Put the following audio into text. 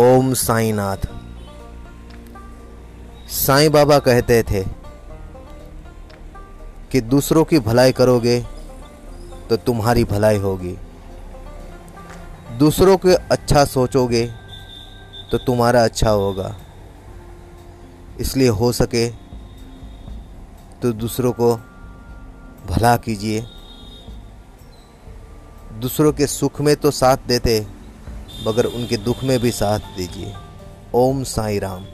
ओम साईनाथ। साईं बाबा कहते थे कि दूसरों की भलाई करोगे तो तुम्हारी भलाई होगी। दूसरों के अच्छा सोचोगे तो तुम्हारा अच्छा होगा। इसलिए हो सके तो दूसरों को भला कीजिए। दूसरों के सुख में तो साथ देते मगर उनके दुख में भी साथ दीजिए। ओम साई राम।